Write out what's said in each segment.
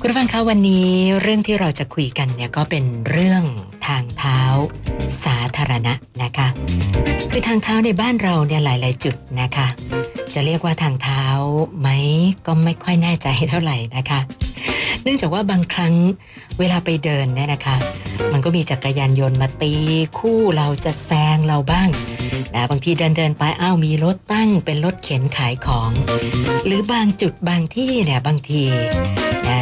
คุณฟังคะวันนี้เรื่องที่เราจะคุยกันเนี่ยก็เป็นเรื่องทางเท้าสาธารณะนะคะ คือทางเท้าในบ้านเราเนี่ยหลาย ๆ จุดนะคะ จะเรียกว่าทางเท้าไหมก็ไม่ค่อยแน่ใจเท่าไหร่นะคะ เนื่องจากว่าบางครั้งเวลาไปเดินเนี่ยนะคะ มันก็มีจักรยานยนต์มาตีคู่เราจะแซงเราบ้างนะบางทีเดินเดินไปอ้าวมีรถตั้งเป็นรถเข็นขายของ หรือบางจุดบางที่เนี่ยบางที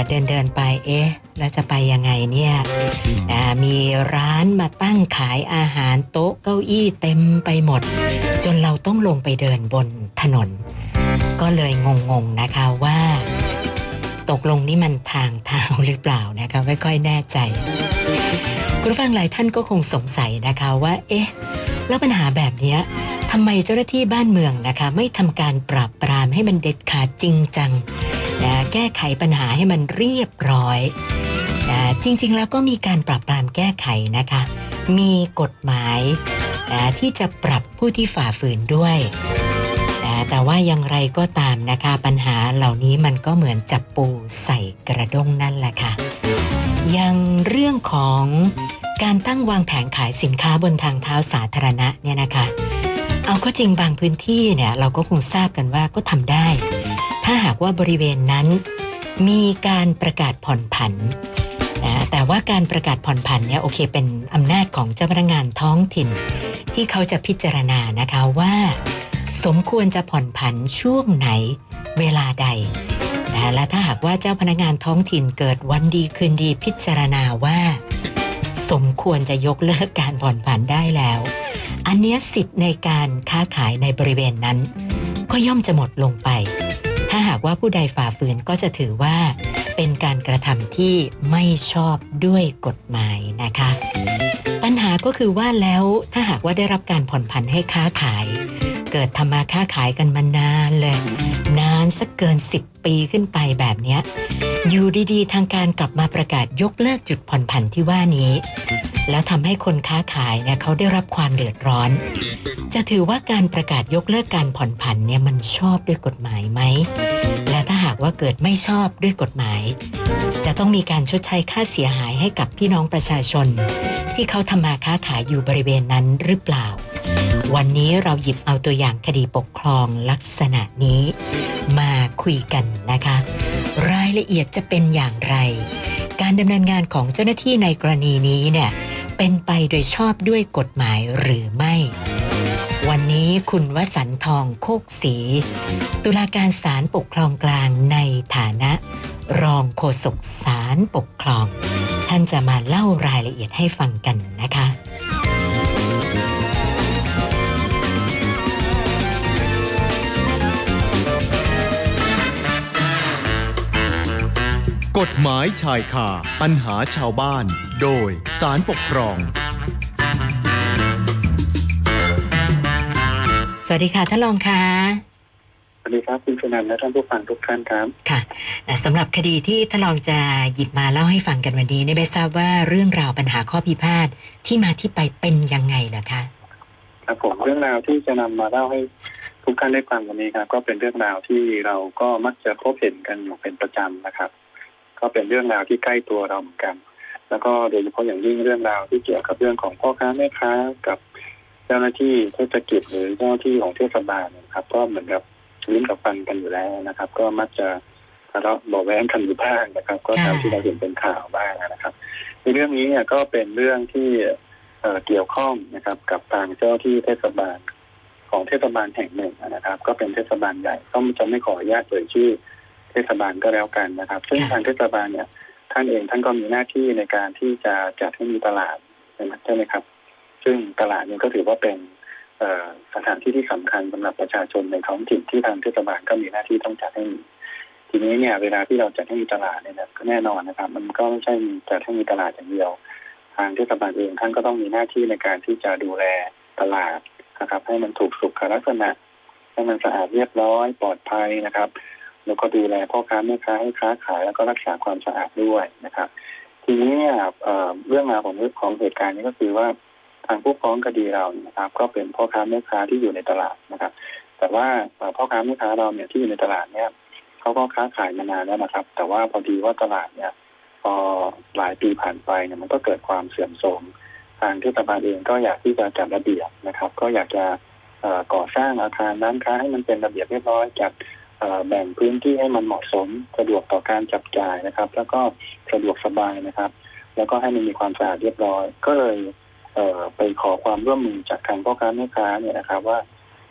เดินเดินไปเอ๊ะแล้วจะไปยังไงเนี่ยมีร้านมาตั้งขายอาหารโต๊ะเก้าอี้เต็มไปหมด จนเราต้องลงไปเดินบนถนน ก็เลยงงๆนะคะว่า ตกลงนี่มันทางเท้าหรือเปล่านะคะไม่ค่อยแน่ใจ คุณฟังหลายท่านก็คงสงสัยนะคะว่า เอ๊ะ แล้วปัญหาแบบนี้ทำไมเจ้าหน้าที่บ้านเมืองนะคะ ไม่ทำการปราบปรามให้มันเด็ดขาดจริงจัง นะแก้ไขปัญหาให้มันเรียบร้อยนะจริงๆแล้วก็มีการปราบปรามแก้ไขนะคะ มีกฎหมายนะที่จะปรับผู้ที่ฝ่าฝืนด้วยนะแต่ว่าอย่างไรก็ตามนะคะปัญหาเหล่านี้มันก็เหมือนจับปูใส่กระด้งนั่นแหละค่ะอย่างเรื่องของการตั้งวางแผงขายสินค้าบนทางเท้าสาธารณะเนี่ยนะคะ เอาก็จริงบางพื้นที่เนี่ยเราก็คงทราบกันว่าก็ทำได้ ถ้าหากว่าบริเวณนั้น มีการประกาศผ่อนผันนะแต่ว่าการประกาศผ่อนผันเนี่ยโอเคเป็นอำนาจของเจ้าพนักงานท้องถิ่น ที่เขาจะพิจารณานะคะว่า สมควรจะผ่อนผันช่วงไหนเวลาใดนะและถ้าหากว่าเจ้าพนักงานท้องถิ่นเกิดวันดีคืนดีพิจารณาว่า สมควรจะยกเลิกการผ่อนผันได้แล้ว อันเนี้ยสิทธิ์ในการค้าขายในบริเวณนั้น ก็ย่อมจะหมดลงไป ถ้าหากว่าผู้ใดฝ่าฝืนก็จะถือว่า เป็นการกระทำที่ไม่ชอบด้วยกฎหมายนะคะ ปัญหาก็คือว่าแล้วถ้าหากว่าได้รับการผ่อนผันให้ค้าขาย เกิดทำมาค้าขายกันมานานเลย นานสักเกิน 10 ปีขึ้นไปแบบนี้อยู่ดีๆ ทางการกลับมาประกาศยกเลิกจุดผ่อนผันที่ว่านี้ แล้วทำให้คนค้าขายเนี่ยเขาได้รับความเดือดร้อน จะถือว่าการประกาศยกเลิกการผ่อนผันเนี่ยมันชอบด้วยกฎหมายไหม และถ้าหากว่าเกิดไม่ชอบด้วยกฎหมาย จะต้องมีการชดใช้ค่าเสียหายให้กับพี่น้องประชาชน ที่เขาทำมาค้าขายอยู่บริเวณนั้นหรือเปล่า วันนี้เราหยิบเอาตัวอย่างคดีปกครองลักษณะนี้ มาคุยกันนะคะ รายละเอียดจะเป็นอย่างไรการดำเนินงานของเจ้าหน้าที่ในกรณีนี้เนี่ย เป็นไปโดยชอบด้วยกฎหมายหรือไม่ วันนี้คุณวสันทองโคกศรีตุลาการศาลปกครองกลางในฐานะ รองโฆษกศาลปกครอง ท่านจะมาเล่ารายละเอียดให้ฟังกันนะคะ กฎหมายชายคาปัญหาชาวบ้าน โดยสารปกครอง สวัสดีค่ะท่านรองค่ะสวัสดีครับคุณชนันท์และท่านผู้ฟังทุกท่านครับค่ะอะสำหรับคดีที่ท่านรองจะหยิบมาเล่าให้ฟังกันวันนี้เนี่ยไม่ทราบว่าเรื่องราวปัญหาข้อพิพาทที่มาที่ไปเป็นยังไงล่ะคะครับผมเรื่องราวที่จะนำมาเล่าให้ทุกท่านได้ฟังวันนี้ครับ ก็เป็นเรื่องราวที่เราก็มักจะพบเห็นกันอยู่เป็นประจำนะครับ ก็เป็นเรื่องราวที่ใกล้ตัวเราเหมือนกัน แล้วก็โดยเฉพาะอย่างยิ่งเรื่องราวที่เกี่ยวกับเรื่องของพ่อค้าแม่ค้ากับเจ้าหน้าที่เทศกิจหรือเจ้าหน้าที่ของเทศบาลนะครับ ก็เหมือนกับลิ้นกับฟันกันอยู่แล้วนะครับ ก็มักจะทะเลาะเบาะแว้งกันอยู่บ้างนะครับ ก็ตามที่เราเห็นเป็นข่าวบ้างนะครับ ในเรื่องนี้เนี่ยก็เป็นเรื่องที่เอ่อเกี่ยวข้องนะครับกับทางเจ้าที่เทศบาลของเทศบาลแห่งหนึ่งนะครับ ก็เป็นเทศบาลใหญ่ก็จะไม่ขออนุญาตเอ่ยชื่อ เทศบาลก็แล้วกันนะครับ ซึ่งทางเทศบาลเนี่ยท่านเองท่านก็มีหน้าที่ในการที่จะจัดให้มีตลาดใช่ไหมครับ ซึ่งตลาดนี้ก็ถือว่าเป็นเอ่อสถานที่ที่สำคัญสำหรับประชาชนในท้องถิ่นที่ทางเทศบาลก็มีหน้าที่ต้องจัดให้มีทีนี้เนี่ยเวลาที่เราจัดให้มีตลาดเนี่ยนะก็แน่นอนนะครับ มันก็ไม่ใช่มีจัดให้มีตลาดอย่างเดียว ทางเทศบาลเองท่านก็ต้องมีหน้าที่ในการที่จะดูแลตลาดนะครับ ให้มันถูกสุขลักษณะ ให้มันสะอาดเรียบร้อยปลอดภัยนะครับ แล้วก็ดูแลพ่อค้าแม่ค้าให้ค้าขายแล้วก็รักษาความสะอาดด้วยนะครับ ทีนี้เนี่ยเรื่องราวของเรื่องของเหตุการณ์นี้ก็คือว่าทางผู้ฟ้องคดีเราเนะครับ ก็เป็นพ่อค้าแม่ค้าที่อยู่ในตลาดนะครับ แต่ว่าพ่อค้าแม่ค้าเราเนี่ยที่อยู่ในตลาดเนี่ยเขาก็ค้าขายมานานแล้วนะครับ แต่ว่าพอดีว่าตลาดเนี่ยพอหลายปีผ่านไปเนี่ยมันก็เกิดความเสื่อมโทรมทางเทศบาลเองก็อยากที่จะจัดระเบียบนะครับ ก็อยากจะก่อสร้างอาคารร้านค้าให้มันเป็นระเบียบเรียบร้อยจัด แบ่งพื้นที่ให้มันเหมาะสม สะดวกต่อการจับจ่ายนะครับ แล้วก็สะดวกสบายนะครับ แล้วก็ให้มันมีความสะอาดเรียบร้อย ก็เลยเอ่อไปขอความร่วมมือจากทางพ่อค้าแม่ค้าเนี่ยนะครับ ว่า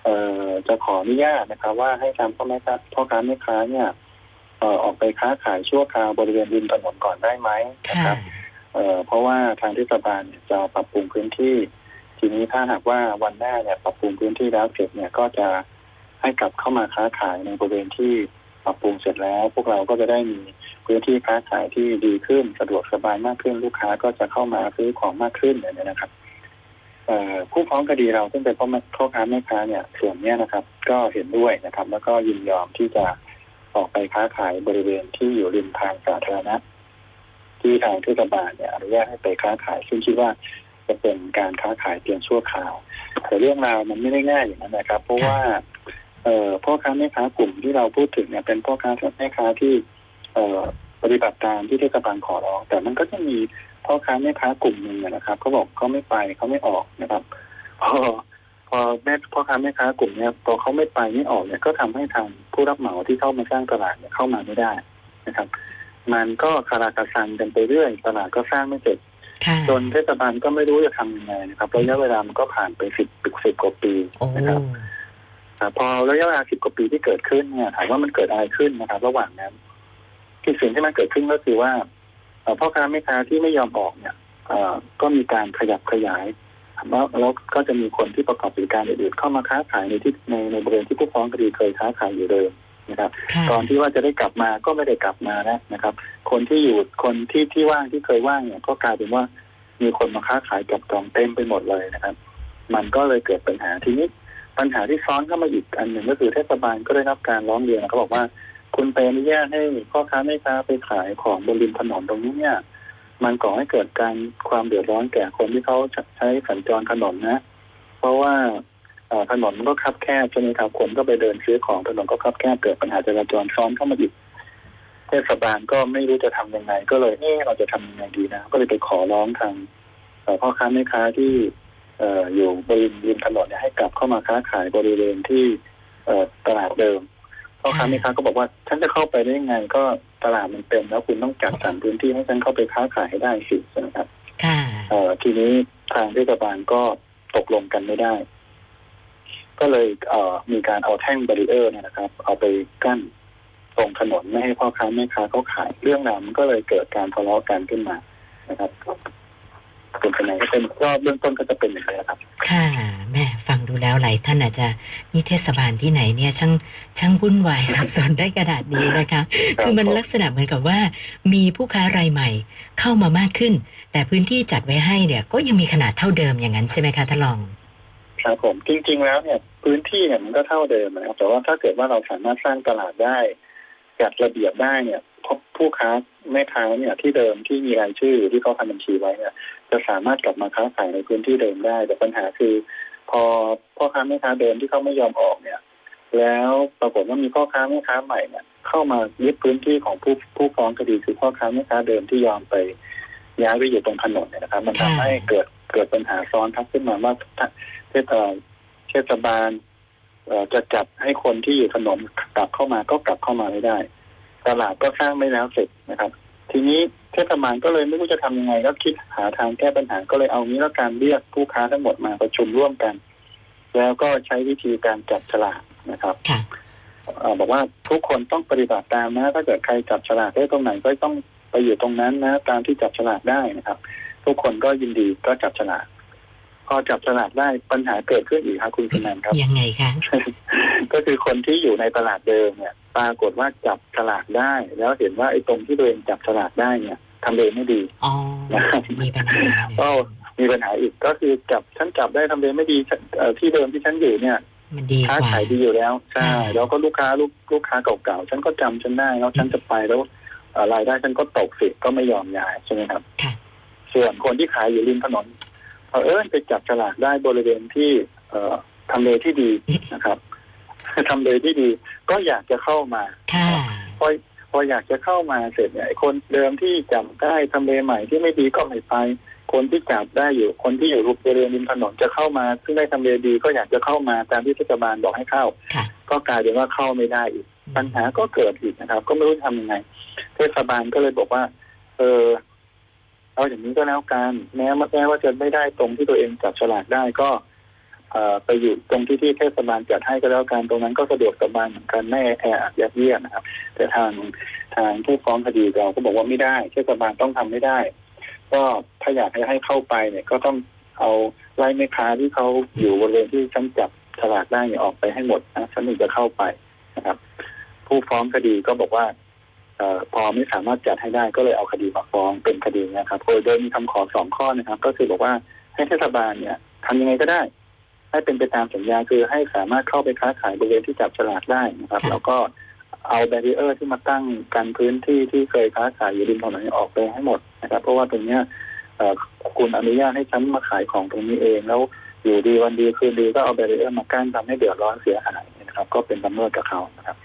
เอ่อจะขออนุญาตนะครับ ว่าให้ทางพ่อแม่ค้าพ่อค้าแม่ค้าเนี่ยเอ่อออกไปค้าขายชั่วคราวบริเวณริมถนนก่อนได้ไหมนะคค่ะรับเอ่อเพราะว่าทางเทศบาลเนี่ยจะปรับปรุงพื้นที่ ทีนี้ถ้าหากว่าวันหน้าเนี่ยปรับปรุงพื้นที่แล้วเสร็จเนี่ยก็จะ ให้กลับเข้ามาค้าขายในบริเวณที่ปรับปรุงเสร็จแล้ว พวกเราก็จะได้มีพื้นที่ค้าขายที่ดีขึ้นสะดวกสบายมากขึ้นลูกค้าก็จะเข้ามาซื้อของมากขึ้นเนี่ยนะครับผู้ฟ้องคดีเราซึ่งเป็นพ่อพ่อค้าแม่ค้าเนี่ยส่วนเนี้ยนะครับ ก็เห็นด้วยนะครับ แล้วก็ยินยอมที่จะออกไปค้าขายบริเวณที่อยู่ริมทางสาธารณะที่ทางเทศบาลเนี่ยอนุญาตให้ไปค้าขาย ซึ่งคิดว่าจะเป็นการค้าขายเพียงชั่วคราวแต่เรื่องราวมันไม่ได้ง่ายอย่างนั้นนะครับ เพราะว่า เอ่อพ่อค้าแม่ค้ากลุ่มที่เราพูดถึงเนี่ยเป็นพ่อค้าแม่ค้าที่เอ่อปฏิบัติตามที่เทศบาลขอร้องแต่มันก็จะมีพ่อค้าแม่ค้ากลุ่มหนึ่งนะครับเขาบอกเขาไม่ไปเขาไม่ออกนะครับ พอพอแม่พ่อค้าแม่ค้ากลุ่มเนี้ยพอเขาไม่ไปไม่ออกเนี่ยก็ทำให้ทางผู้รับเหมาที่เข้ามาสร้างตลาดเนี่ยเข้ามาไม่ได้นะครับ มันก็คาราคาซังกันไปเรื่อยตลาดก็สร้างไม่เสร็จค่ะจนเทศบาลก็ไม่รู้จะทำยังไงนะครับระยะเวลามันก็ผ่านไปสิบสิบกว่าปีโอ้นะครับอ่า พอระยะเวลาสิบกว่าปีที่เกิดขึ้นเนี่ยถามว่ามันเกิดอะไรขึ้นนะครับ ระหว่างนั้นที่สิ่งที่มันเกิดขึ้นก็คือว่าเอ่อพ่อค้าแม่ค้าที่ไม่ยอมออกเนี่ยเอ่อก็มีการขยับขยายแล้วแล้วก็จะมีคนที่ประกอบกิจการอื่นๆเข้ามาค้าขายในที่ในในบริเวณที่ผู้ฟ้องคดีเคยค้าขายอยู่เดิมนะครับค่ะตอนที่ว่าจะได้กลับมาก็ไม่ได้กลับมาแล้วนะครับ คนที่อยู่คนที่ที่ว่างที่เคยว่างเนี่ย ก็กลายเป็นว่ามีคนมาค้าขายกับจองเต็มไปหมดเลยนะครับ มันก็เลยเกิดปัญหาทีนี้ ปัญหาที่ซ้อนเข้ามาอีกอันหนึ่งก็คือเทศบาลก็ได้รับการร้องเรียนเขาบอกว่า คุณไปอนุญาตให้พ่อค้าแม่ค้าไปขายของบนริมถนนตรงนี้เนี่ย มันก่อให้เกิดการความเดือดร้อนแก่คนที่เขาใช้สัญจรถนนนะ เพราะว่าถนนมันก็คับแคบใช่ไหมครับคนก็ไปเดินซื้อของถนนก็คับแคบเกิดปัญหาจราจรซ้อนเข้ามาอีกเทศบาลก็ไม่รู้จะทำยังไง ก็เลยเออเราจะทำยังไงดีนะ ก็เลยไปขอร้องทางเอ่พ่อค้าแม่ค้าที่ อ่ออยู่บริเวณริมถนนเนี่ยให้กลับเข้ามาค้าขายบริเวณที่เอ่อตลาดเดิมพ่อค้าแม่ค้าก็บอกว่าฉันจะเข้าไปได้ยังไง ก็ตลาดมันเต็มแล้วคุณต้องจัดสรรพื้นที่ให้ฉันเข้าไปค้าขายให้ได้สิใช่ไหมครับค่ะเอ่อทีนี้ทางเทศบาลก็ตกลงกันไม่ได้ ก็เลยเอ่อมีการเอาแท่งบารีเออร์เนี่ยนะครับ เอาไปกั้นตรงถนนไม่ให้พ่อค้าแม่ค้าเขาขายเรื่องราวมันก็เลยเกิดการทะเลาะกันขึ้นมานะครับ เป็นยังไงก็เป็นก็เบื้องต้นก็จะเป็นอย่างนี้ครับ ค่ะแม่ฟังดูแล้วหลายท่านอาจจะนี่เทศบาลที่ไหนเนี่ยช่างช่างวุ่นวายสับสนได้ขนาดนี้นะคะ คือมันลักษณะเหมือนกับว่า มีผู้ค้ารายใหม่เข้ามามากขึ้น แต่พื้นที่จัดไว้ให้เนี่ย ก็ยังมีขนาดเท่าเดิมอย่างนั้นใช่ไหมคะท่านรองครับผมจริงๆแล้วเนี่ยพื้นที่เนี่ยมันก็เท่าเดิมนะครับแต่ว่าถ้าเกิดว่าเราสามารถสร้างตลาดได้ จัดระเบียบได้เนี่ยผู้ค้าแม่ค้าเนี่ยที่เดิมที่มีรายชื่อที่เขาทำบัญชีไว้เนี่ย จะสามารถกลับมาค้าขายในพื้นที่เดิมได้ แต่ปัญหาคือ พอพ่อค้าแม่ค้าเดิมที่เขาไม่ยอมออกเนี่ย แล้วปรากฏว่ามีพ่อค้าแม่ค้าใหม่เนี่ยเข้ามายึดพื้นที่ของผู้ผู้ฟ้องคดีคือพ่อค้าแม่ค้าเดิมที่ยอมไปย้ายไปอยู่ตรงถนนเนี่ยนะครับ มันทำให้เกิดเกิดปัญหาซ้อนทับขึ้นมาว่าเทศเทศบาล จะจัดให้คนที่อยู่ถนนกลับเข้ามาก็กลับเข้ามาไม่ได้ ตลาดก็สร้างไม่แล้วเสร็จนะครับ ทีนี้เทศบาลก็เลยไม่รู้จะทำยังไงก็คิดหาทางแก้ปัญหาก็เลยเอางี้แล้วการเรียกผู้ค้าทั้งหมดมาประชุมร่วมกัน แล้วก็ใช้วิธีการจับฉลากนะครับค่ะเอ่อบอกว่าทุกคนต้องปฏิบัติตามนะ ถ้าเกิดใครจับฉลากได้ตรงไหนก็ต้องไปอยู่ตรงนั้นนะ ตามที่จับฉลากได้นะครับ ทุกคนก็ยินดีก็จับฉลาก พอจับฉลากได้ปัญหาเกิดขึ้นอีกครับคุณสนันครับยังไงคะก็คือคนที่อยู่ในตลาดเดิมเนี่ย ปรากฏว่าจับฉลากได้ แล้วเห็นว่าไอ้ตรงที่ตัวเองจับฉลากได้เนี่ยทำเลไม่ดีอ๋อมีปัญหาเนี่ยก็มีปัญหาอีกก็คือจับฉันจับได้ทำเลไม่ดีฉันเอ่อที่เดิมที่ฉันอยู่เนี่ยมันดีกค้าว่าขายดีอยู่แล้วใช่ค่ะแล้วก็ลูกค้าลูกลูกค้าเก่าๆฉันก็จำฉันได้แล้วฉันจะไปแล้วเอ่อรายได้ฉันก็ตกสิก็ไม่ยอมย้ายใช่ไหมครับค่ะส่วนคนที่ขายอยู่ริมถนน เผอิญไปจับฉลากได้บริเวณที่เอ่อทำเลที่ดีนะครับทำเลที่ดี ก็อยากจะเข้ามาค่ะอพออยากจะเข้ามาเสร็จเนี่ยไอ้คนเดิมที่จับได้ทำเลใหม่ที่ไม่ดีก็ไม่ไป คนที่จับได้อยู่ คนที่อยู่รูปบริเวณริมถนนจะเข้ามา ซึ่งได้ทำเลดีก็อยากจะเข้ามาตามที่เทศบาลบอกให้เข้าค่ะก็กลายเป็นว่าเข้าไม่ได้อีก ปัญหาก็เกิดอีกนะครับ ก็ไม่รู้จะทำยังไง เทศบาลก็เลยบอกว่า เออ เอาอย่างนี้ก็แล้วกันแม้แม้ว่าจะไม่ได้ตรงที่ตัวเองจับฉลากได้ก็ไปอยู่ตรงที่ที่เทศบาลจัดให้ก็แล้วกันตรงนั้นก็สะดวกสบายเหมือนกันไม่แออัดยัดเยียดนะครับ แต่ทางทางผู้ฟ้องคดีเราก็บอกว่าไม่ได้เทศบาลต้องทำไม่ได้ ก็ถ้าอยากให้ให้เข้าไปเนี่ย ก็ต้องเอาไล่แม่ค้าที่เขาอยู่บริเวณที่ฉันจับฉลากได้เนี่ยออกไปให้หมดนะฉันถึงจะเข้าไปนะครับ ผู้ฟ้องคดีก็บอกว่า พอไม่สามารถจัดให้ได้ก็เลยเอาคดีมาฟ้องเป็นคดีนะครับโดยโดยมีคำขอสองข้อนะครับ ก็คือบอกว่าให้เทศบาลเนี่ยทำยังไงก็ได้ ให้เป็นไปตามสัญญาคือให้สามารถเข้าไปค้าขายบริเวณที่จับฉลากได้นะครับค่ะแล้วก็เอา barrier ที่มาตั้งกันพื้นที่ที่เคยค้าขายอยู่ริมถนนออกไปให้หมดนะครับ เพราะว่าตรงเนี้ยเอ่อคุณอนุญาตให้ฉันมาขายของตรงนี้เองแล้วอยู่ดีวันดีคืนดีก็เอา barrier มากั้นทำให้เดือดร้อนเสียหายนะครับ ก็เป็นละเมิดกับเขานะครับค่ะ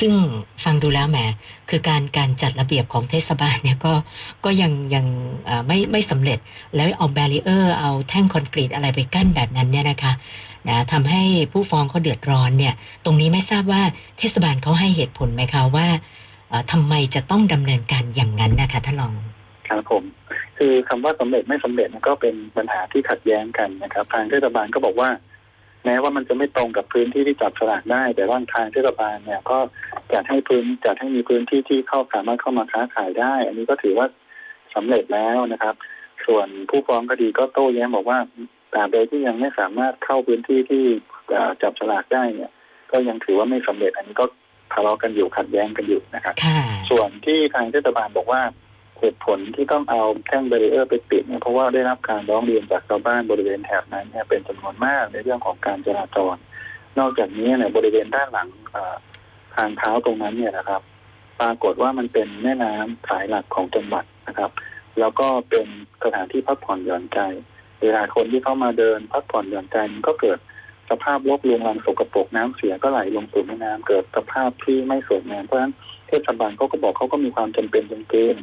ซึ่งฟังดูแล้วแหมคือการการจัดระเบียบของเทศบาลเนี่ยก็ก็ยังยังไม่ไม่สำเร็จแล้วเอา barrier เอาแท่งคอนกรีตอะไรไปกั้นแบบนั้นเนี่ยนะคะนะทำให้ผู้ฟ้องเขาเดือดร้อนเนี่ย ตรงนี้ไม่ทราบว่าเทศบาลเขาให้เหตุผลไหมคะว่าทำไมจะต้องดำเนินการอย่างนั้นนะคะท่านรองครับผมคือคำว่าสำเร็จไม่สำเร็จมันก็เป็นปัญหาที่ขัดแย้งกันนะครับ ทางเทศบาลก็บอกว่า แม้ว่ามันจะไม่ตรงกับพื้นที่ที่จับฉลากได้ แต่ว่าทางเทศบาลเนี่ยก็จัดให้พื้นจัดให้มีพื้นที่ที่เข้าสามารถเข้ามาค้าขายได้ อันนี้ก็ถือว่าสำเร็จแล้วนะครับ ส่วนผู้ฟ้องคดีก็โต้แย้งบอกว่าตราบใดที่ยังไม่สามารถเข้าพื้นที่ที่เอ่อจับฉลากได้เนี่ย ก็ยังถือว่าไม่สำเร็จอันนี้ก็ทะเลาะกันอยู่ขัดแย้งกันอยู่นะครับค่ะส่วนที่ทางเทศบาลบอกว่า เหตุผลที่ต้องเอาแท่งเบรีเออร์ไปปิดเนี่ยเพราะว่าได้รับการร้องเรียนจากชาวบ้านบริเวณแถบนั้นเนี่ยเป็นจำนวนมากในเรื่องของการจราจร นอกจากนี้เนี่ยบริเวณด้านหลังทางเท้าตรงนั้นเนี่ยนะครับ ปรากฏว่ามันเป็นแม่น้ำสายหลักของจังหวัดนะครับ แล้วก็เป็นสถานที่พักผ่อนหย่อนใจเวลาคนที่เข้ามาเดินพักผ่อนหย่อนใจมันก็เกิดสภาพรกรุงรังสกปรกน้ำเสียก็ไหลลงสู่แม่น้ำเกิดสภาพที่ไม่สวยงามเพราะฉะนั้นเทศบาลเขาก็บอกเขาก็มีความจำเป็นจำเป็น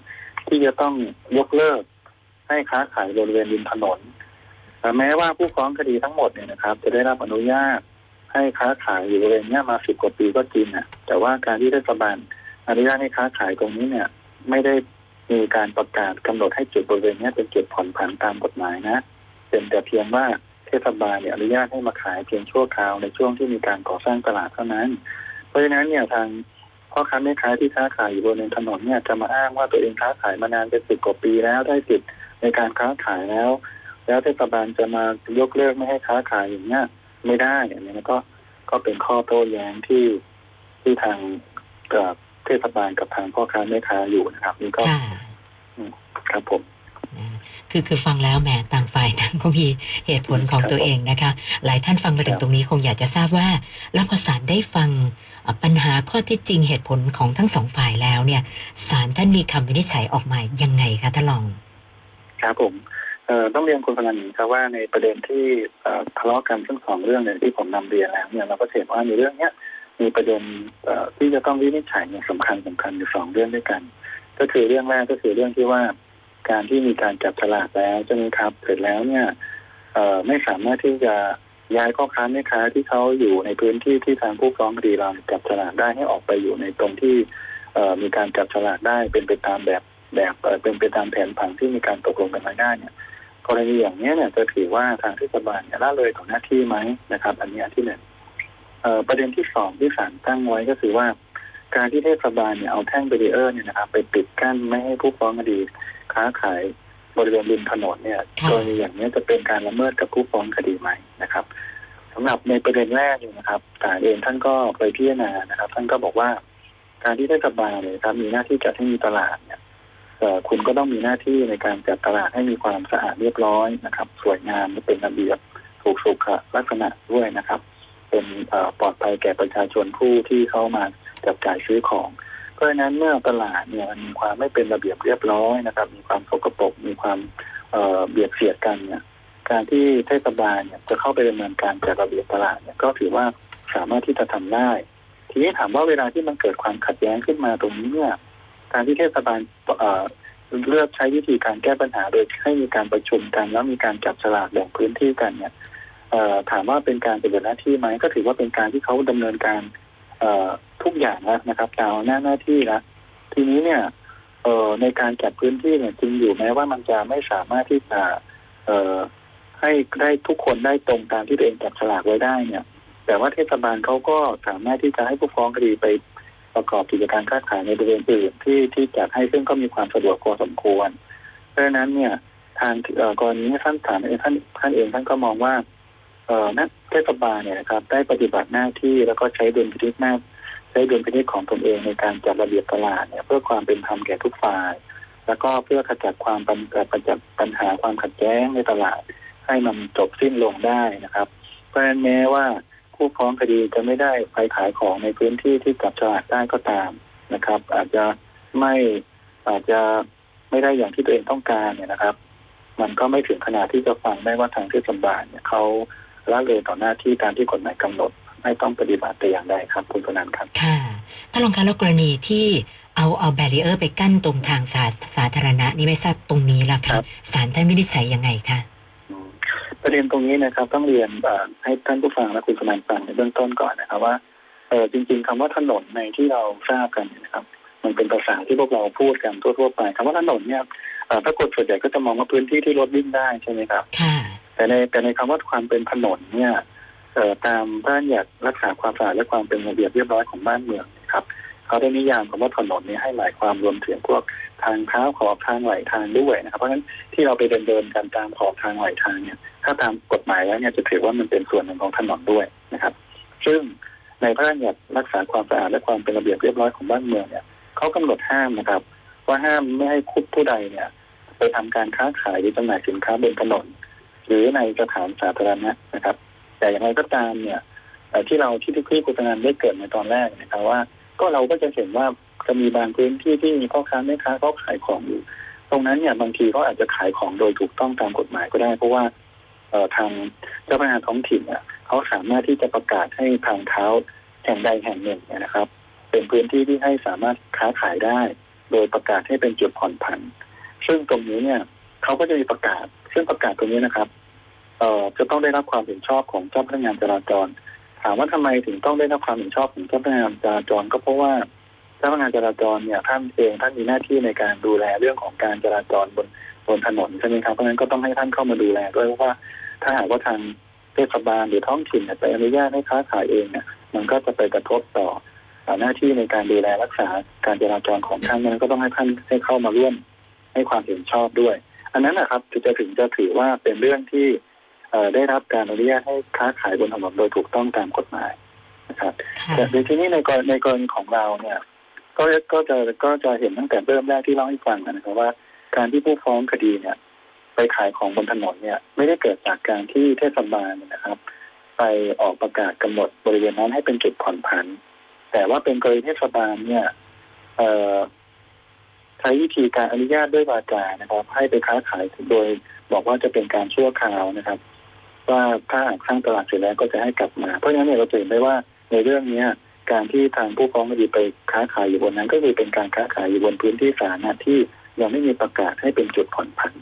ที่จะต้องยกเลิกให้ค้าขายบริเวณริมถนนแต่แม้ว่าผู้ฟ้องคดีทั้งหมดเนี่ยนะครับ จะได้รับอนุญาตให้ค้าขายอยู่บริเวณนี้มาสิบกว่าปีก็จริงนะแต่ว่าการที่เทศบาลอนุญาตให้ค้าขายตรงนี้เนี่ย ไม่ได้มีการประกาศกำหนดให้จุดบริเวณนี้เป็นจุดผ่อนผันตามกฎหมายนะเป็นแต่เพียงว่าเทศบาลเนี่ยอนุญาตให้มาขายเพียงชั่วคราวในช่วงที่มีการก่อสร้างตลาดเท่านั้น เพราะฉะนั้นเนี่ยทาง พ่อค้าแม่ค้าที่ค้าขายอยู่บนถนนเนี่ยจะมาอ้างว่าตัวเองค้าขายมานานเป็นสิบกว่าปีแล้วได้สิทธิ์ในการค้าขายแล้ว แล้วเทศบาลจะมายกเลิกไม่ให้ค้าขายอย่างเงี้ยไม่ได้อันนี้ก็ก็เป็นข้อโต้แย้งที่ที่ทางเอ่อเทศบาลกับทางพ่อค้าแม่ค้าอยู่นะครับ นี่ก็ค่ะครับผมนะคือคือฟังแล้วแหมต่างฝ่ายต่างก็มีเหตุผลของตัวเองนะคะ หลายท่านฟังมาถึงตรงนี้คงอยากจะทราบว่า แล้วพอศาลได้ฟังเอ่อ ปัญหาข้อท็จจริงเหตุผลของทั้งสองฝ่ายแล้วเนี่ยศาลท่านมีคำวินิจฉัยออกมายังไงคะท่านรอง ครับผมต้องเรียนคุณพนันอย่างครับว่าในประเด็นที่ทะเลาะกันทั้งสองเรื่องเนี่ยที่ผมนำเรียนแล้วเนี่ยเราก็เห็นว่าในเรื่องเนี้ยมีประเด็นที่จะต้องวินิจฉัยเนี่ยสำคัญสำคัญอยู่สองเรื่องด้วยกัน ก็คือเรื่องแรกก็คือเรื่องที่ว่าการที่มีการจับฉลากแล้วใช่ไหมครับเสร็จแล้วเนี่ยไม่สามารถที่จะ ย้ายพ่อค้าแม่ค้าที่เขาอยู่ในพื้นที่ที่ทางผู้ฟ้องคดีเราจับฉลากได้ให้ออกไปอยู่ในตรงที่มีการจับฉลากได้เป็นไปตามแบบแบบเป็นไปตามแผนผังที่มีการตกลงกันไว้ได้เนี่ยกรณีอย่างนี้เนี่ยจะถือว่าทางเทศบาลเนี่ยละเลยต่อหน้าที่ไหมนะครับ อันนี้อันที่หนึ่งประเด็นที่สองที่ศาลตั้งไว้ก็คือว่า การที่เทศบาลเนี่ยเอาแท่งเบรีเออร์เนี่ยนะครับไปปิดกั้นไม่ให้ผู้ฟ้องคดีค้าขาย บริเวณริมถนนเนี่ยค่ะกรณีอย่างนี้จะเป็นการละเมิดกับผู้ฟ้องคดีไหมนะครับสำหรับในประเด็นแรกเนี่ยนะครับศาลเองท่านก็ไปพิจารณานะครับ ท่านก็บอกว่า การที่เทศบาลเนี่ยครับ มีหน้าที่จัดให้มีตลาดเนี่ยเอ่อคุณก็ต้องมีหน้าที่ในการจัดตลาดให้มีความสะอาดเรียบร้อยนะครับ สวยงามและเป็นระเบียบถูกสุขลักษณะด้วยนะครับ เป็นเอ่อปลอดภัยแก่ประชาชนผู้ที่เข้ามาจับจ่ายซื้อของ เพราะฉะนั้นเมื่อตลาดเนี่ยมีความไม่เป็นระเบียบเรียบร้อยนะครับ มีความสกปรกมีความเบียดเสียดกันเนี่ย การที่เทศบาลเนี่ยจะเข้าไปดำเนินการจัดระเบียบตลาดเนี่ยก็ถือว่าสามารถที่จะทำได้ ทีนี้ถามว่าเวลาที่มันเกิดความขัดแย้งขึ้นมาตรงนี้เนี่ยการที่เทศบาลเลือกใช้วิธีการแก้ปัญหาโดยให้มีการประชุมกัน แล้วมีการจับฉลากแบ่งพื้นที่กันเนี่ยถามว่าเป็นการปฏิบัติหน้าที่ไหมก็ถือว่าเป็นการที่เขาดำเนินการ ทุกอย่างแล้วนะครับตามหน้าหน้าที่แล้วทีนี้เนี่ยเออในการจัดพื้นที่เนี่ยจริงอยู่แม้ว่ามันจะไม่สามารถที่จะเออให้ได้ทุกคนได้ตรงตามที่ตัวเองจับฉลากไว้ได้เนี่ย แต่ว่าเทศบาลเขาก็สามารถที่จะให้ผู้ฟ้องคดีไปประกอบกิจการค้าขายในบริเวณอื่นที่ที่จัดให้ซึ่งก็มีความสะดวกพอสมควร เพราะฉะนั้นเนี่ย ทางกรณีท่านถามเองท่านท่านเองท่านก็มองว่าเออนักเทศบาลเนี่ยนะครับ ได้ปฏิบัติหน้าที่แล้วก็ใช้ดุลพินิจหน้าใช้ดุลพินิจของตนเองในการจัดระเบียบตลาดเนี่ยเพื่อความเป็นธรรมแก่ทุกฝ่าย แล้วก็เพื่อขจัดความปัญเอ่อขจัดปัญหาความขัดแย้งในตลาด ให้มันจบสิ้นลงได้นะครับ เพราะฉะนั้นแม้ว่าผู้ฟ้องคดีจะไม่ได้ไปขายของในพื้นที่ที่จับฉลากได้ก็ตามนะครับ อาจจะไม่อาจจะไม่ได้อย่างที่ตัวเองต้องการเนี่ยนะครับ มันก็ไม่ถึงขนาดที่จะฟังได้ว่าทางเทศบาลเนี่ยเขาละเลยต่อหน้าที่ตามที่กฎหมายกำหนด ไม่ต้องปฏิบัติแต่อย่างใดครับคุณพนันครับค่ะท่านรองคะแล้วกรณีที่เอาเอาแบรีเออร์ไปกั้นตรงทางสาสาธารณะ นี่ไม่ทราบตรงนี้ล่ะครัคะบศาลท่านวินิจฉัยยังไงคะอืมประเด็นตรงนี้นะครับ ต้องเรียนเอ่อให้ท่านผู้ฟังและคุณสมานฟังในเบื้องต้นก่อนนะครับว่าเออจริง ๆคำว่าถนนในที่เราทราบกันเนี่ยนะครับ มันเป็นภาษาที่พวกเราพูดกันทั่วๆไปคำว่าถนนเนี่ยเอ่อถ้าคนส่วนใหญ่ก็จะมองว่าพื้นที่ที่รถวิ่งได้ใช่ไหมครับค่ะแต่ในแต่ในคำว่าความเป็นถนนเนี่ยเอ่อ ตามพระราชบัญญัติรักษาความสะอาดและความเป็นระเบียบเรียบร้อยของบ้านเมืองครับเขาได้นิยามคำว่าถนนนี้ให้หมายความรวมถึงพวกทางเท้าขอบทางไหลทางด้วยนะครับ เพราะฉะนั้นที่เราไปเดินเดินกันตามขอบทางไหลทางเนี่ย ถ้าตามกฎหมายแล้วเนี่ยจะถือว่ามันเป็นส่วนหนึ่งของถนนด้วยนะครับ ซึ่งในพระราชบัญญัติรักษาความสะอาดและความเป็นระเบียบเรียบร้อยของบ้านเมืองเนี่ยเขากำหนดห้ามนะครับ ว่าห้ามไม่ให้คุผู้ใดเนี่ยไปทำการค้าขายหรือจำหน่ายสินค้าบนถนน หรือในสถานสาธารณะนะครับ แต่อย่างไรก็ตามเนี่ยที่เราที่ที่พี่กุศลนันได้เกิดในตอนแรกนะครับว่า ก็เราก็จะเห็นว่าจะมีบางพื้นที่ที่มีพ่อค้าแม่ค้าเขาขายของอยู่ ตรงนั้นเนี่ยบางทีเขาอาจจะขายของโดยถูกต้องตามกฎหมายก็ได้ เพราะว่าเทางเจ้าพนักงานท้องถิ่นเนี่ยเขาสามารถที่จะประกาศให้ทางเท้าแห่งใดแห่งหนึ่งเนี่ยนะครับ เป็นพื้นที่ที่ให้สามารถค้าขายได้ โดยประกาศให้เป็นจุดผ่อนผัน ซึ่งตรงนี้เนี่ยเขาก็จะมีประกาศ ซึ่งประกาศตรงนี้นะครับ จะต้องได้รับความเห็นชอบของเจ้าพนักงานจราจร ถามว่าทำไมถึงต้องได้รับความเห็นชอบของเจ้าพนักงานจราจร ก็เพราะว่าเจ้าพนักงานจราจรเนี่ยท่านเองท่านมีหน้าที่ในการดูแลเรื่องของการจราจรบนบนถนนใช่ไหมครับเพราะฉะนั้นก็ต้องให้ท่านเข้ามาดูแลด้วยเพราะว่าถ้าหากว่าทางเทศบาลหรือท้องถิ่นไปอนุญาตให้ค้าขายเองเนี่ยมันก็จะไปกระทบต่อหน้าที่ในการดูแลรักษาการจราจรของท่านนั้นก็ต้องให้ท่านให้เข้ามาร่วมให้ความเห็นชอบด้วย อันนั้นนะครับจะถึงจะถือว่าเป็นเรื่องที่ ได้รับการอนุญาตให้ค้าขายบนถนนโดยถูกต้องตามกฎหมายนะครับค่ะแต่ในที่นี้ในกรในกรณีของเราเนี่ย ก็ก็จะก็จะเห็นตั้งแต่เริ่มแรกที่เล่าให้ฟังนะครับว่า การที่ผู้ฟ้องคดีเนี่ย ไปขายของบนถนนเนี่ย ไม่ได้เกิดจากการที่เทศบาลเนี่ยนะครับ ไปออกประกาศกำหนดบริเวณนั้นให้เป็นจุดผ่อนผัน แต่ว่าเป็นกรณีเทศบาลเนี่ยเอ่อใช้วิธีการอนุญาตด้วยวาจานะครับ ให้ไปค้าขายโดยบอกว่าจะเป็นการชั่วคราวนะครับ ว่าถ้าหากสร้างตลาดเสร็จแล้วก็จะให้กลับมา เพราะฉะนั้นเนี่ยเราจะเห็นได้ว่าในเรื่องเนี้ยการที่ทางผู้ฟ้องคดีไปค้าขายอยู่บนนั้น ก็คือเป็นการค้าขายอยู่บนพื้นที่สาธารณะที่ยังไม่มีประกาศให้เป็นจุดผ่อนผัน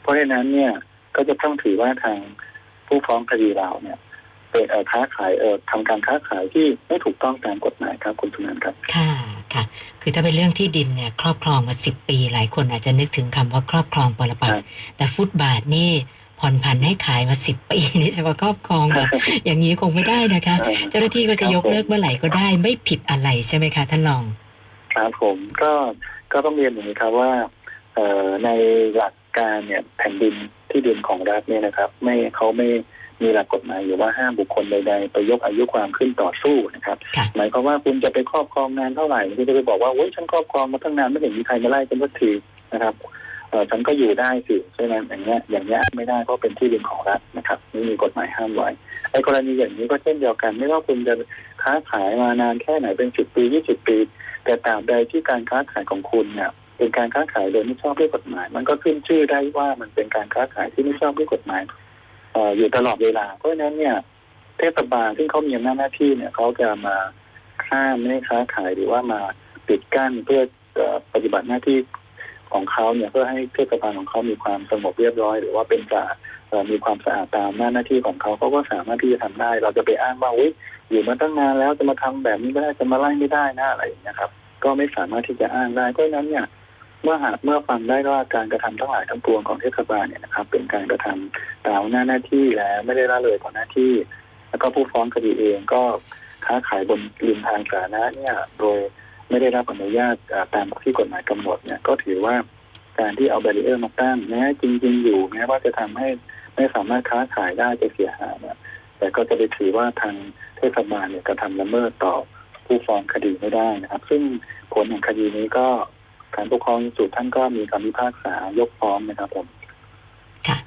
เพราะฉะนั้นเนี่ยก็จะต้องถือว่าทางผู้ฟ้องคดีเราเนี่ยเป็นเอ่อค้าขายเอ่อทำการค้าขายที่ไม่ถูกต้องตามกฎหมายครับคุณสุนันท์ครับ ค่ะค่ะ คือถ้าเป็นเรื่องที่ดินเนี่ยครอบครองมาสิบปี หลายคนอาจจะนึกถึงคำว่าครอบครองปรปักครัษ์บแต่ฟุตบาทนี่ ผ่อนผันให้ขายมาสิบปีนี่จะมาครอบครองแบบอย่างนี้คงไม่ได้นะคะเอ่อเจ้าหน้าที่ก็จะยกเลิกเมื่อไหร่ก็ได้ ไม่ผิดอะไรใช่ไหมคะท่านรอง ครับผมก็ก็ต้องเรียนอย่างนี้ครับว่าเอ่อในหลักการเนี่ยแผ่นดินที่ดินของรัฐเนี่ยนะครับ ไม่เขาไม่มีหลักกฎหมายอยู่ว่าห้ามบุคคลใดๆไปยกอายุความขึ้นต่อสู้นะครับค่ะหมายความว่าคุณจะไปครอบครองนานเท่าไหร่คุณจะไปบอกว่าโอ้ยฉันครอบครองมาตั้งนานไม่เห็นมีใครมาไล่ฉันสักทีนะครับ เออฉันก็อยู่ได้สิใช่ไหมอย่างเงี้ย อย่างเงี้ยไม่ได้เพราะเป็นที่ดินของรัฐนะครับไม่มีกฎหมายห้ามไว้ไอ้กรณีอย่างนี้ก็เช่นเดียวกัน ไม่ว่าคุณจะค้าขายมานานแค่ไหนเป็นสิบปียี่สิบปี แต่ตราบใดที่การค้าขายของคุณเนี่ยเป็นการค้าขายโดยไม่ชอบด้วยกฎหมาย มันก็ขึ้นชื่อได้ว่ามันเป็นการค้าขายที่ไม่ชอบด้วยกฎหมายเอ่ออยู่ตลอดเวลา เพราะฉะนั้นเนี่ย เทศบาลซึ่งเขามีอำนาจหน้าที่เนี่ยเขาจะมาห้ามไม่ให้ค้าขายหรือว่ามาปิดกั้นเพื่ออปฏิบัติหน้าที่ ของเขาเนี่ยเพื่อให้เทศบาลของเขามีความสงบเรียบร้อย หรือว่าเป็นสะอามีความสะอาดตามหน้าหน้าที่ของเขาเขาก็สามารถที่จะทำได้ เราจะไปอ้างว่าอุ๊ยอยู่มาตั้งนานแล้วจะมาทำแบบนี้ไม่ได้จะมาไล่ไม่ได้นะอะไรอย่างเงี้ครับ ก็ไม่สามารถที่จะอ้างได้เพราะนั้นเนี่ยเมื่อหากเมื่อฟังได้ว่าการกระทำทั้งหลายทั้งปวงของเทศบาลเนี่ยนะครับ เป็นการกระทำตามหน้าหน้าที่แล้วไม่ได้ละเลยต่อหน้าที่ แล้วก็ผู้ฟ้องคดีเองก็ค้าขายบนริมทางสาธารณะเนี่ย โดย ไม่ได้รับอนุญาตตามที่กฎหมายกำหนดเนี่ยก็ถือว่าการที่เอาแบรีเออร์มาตั้งแม้จริง ๆ อยู่แม้ว่าจะทำให้ไม่สามารถค้าขายได้จะเสียหายเนี่ยแต่ก็จะไปถือว่าทางเทศบาลเนี่ยกระทำละเมิดต่อผู้ฟ้องคดีไม่ได้นะครับ ซึ่งผลของคดีนี้ก็การปกครองสูงสุดท่านก็มีคำพิพากษายกฟ้องนะครับผมค่ะ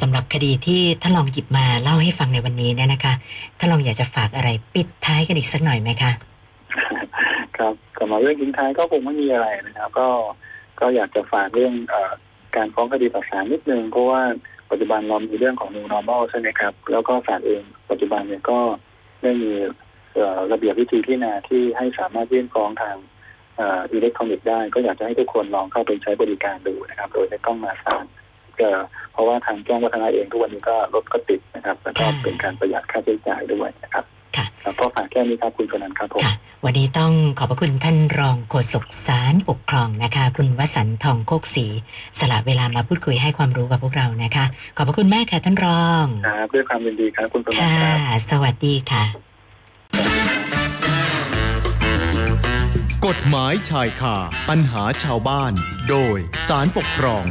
สำหรับคดีที่ท่านลองหยิบมาเล่าให้ฟังในวันนี้เนี่ยนะคะท่านลองอยากจะฝากอะไรปิดท้ายกันอีกสักหน่อยไหมคะ ครับกลับมาเรื่องทิ้งท้ายก็คงไม่มีอะไรนะครับ ก็ก็อยากจะฝากเรื่องอการฟ้องคดีต่อศาลนิดนึงเพราะว่าปัจจุบันเรามีเรื่องของ new normal ใช่ไหมครับ แล้วก็ศาลเองปัจจุบันเนี่ยก็ได้มีระเบียบวิธีพิจารณาที่ให้สามารถยื่นฟ้องทางอิเล็กทรอนิกส์ได้ ก็อยากจะให้ทุกคนลองเข้าไปใช้บริการดูนะครับ โดยไม่ต้องมาศาลเอ่อเพราะว่าทางแจ้งวัฒนะเองทุกวันนี้ก็รถก็ติดนะครับแล้วก็เป็นการประหยัดค่าใช้จ่ายด้วยนะครับ ค่ะครับก็ฝากแค่นี้ครับคุณชนันท์ครับผมค่ะวันนี้ต้องขอบพระคุณท่านรองโฆษกสารปกครองนะคะ คุณวสันต์ทองโคกศรีสละเวลามาพูดคุยให้ความรู้กับพวกเรานะคะ ขอบพระคุณมากค่ะท่านรองครับด้วยความยินดีครับคุณชนันค่ะท์ครับสวัสดีค่ะ กฎหมายชายคาปัญหาชาวบ้าน โดยสารปกครอง